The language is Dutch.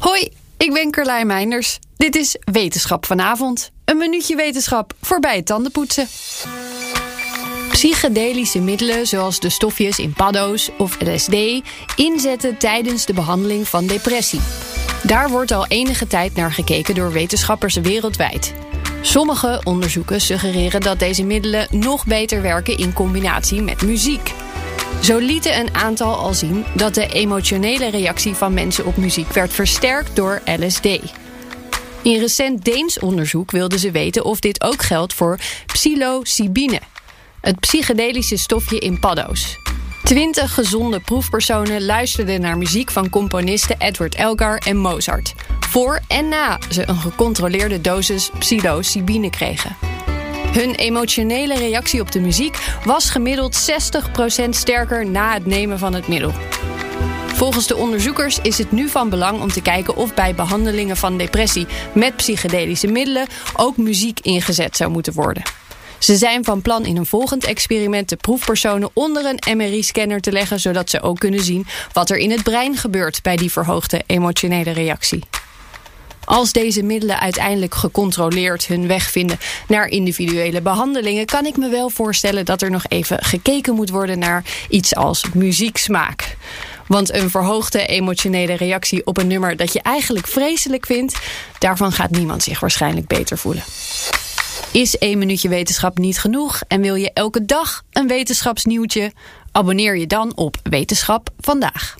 Hoi, ik ben Carlijn Meinders. Dit is Wetenschap vanavond. Een minuutje wetenschap voorbij het tandenpoetsen. Psychedelische middelen zoals de stofjes in paddo's of LSD inzetten tijdens de behandeling van depressie. Daar wordt al enige tijd naar gekeken door wetenschappers wereldwijd. Sommige onderzoeken suggereren dat deze middelen nog beter werken in combinatie met muziek. Zo lieten een aantal al zien dat de emotionele reactie van mensen op muziek werd versterkt door LSD. In recent Deens onderzoek wilden ze weten of dit ook geldt voor psilocybine, het psychedelische stofje in paddo's. Twintig gezonde proefpersonen luisterden naar muziek van componisten Edward Elgar en Mozart, voor en na ze een gecontroleerde dosis psilocybine kregen. Hun emotionele reactie op de muziek was gemiddeld 60% sterker na het nemen van het middel. Volgens de onderzoekers is het nu van belang om te kijken of bij behandelingen van depressie met psychedelische middelen ook muziek ingezet zou moeten worden. Ze zijn van plan in een volgend experiment de proefpersonen onder een MRI-scanner te leggen, zodat ze ook kunnen zien wat er in het brein gebeurt bij die verhoogde emotionele reactie. Als deze middelen uiteindelijk gecontroleerd hun weg vinden naar individuele behandelingen, kan ik me wel voorstellen dat er nog even gekeken moet worden naar iets als muzieksmaak. Want een verhoogde emotionele reactie op een nummer dat je eigenlijk vreselijk vindt, daarvan gaat niemand zich waarschijnlijk beter voelen. Is één minuutje wetenschap niet genoeg en wil je elke dag een wetenschapsnieuwtje? Abonneer je dan op Wetenschap vandaag.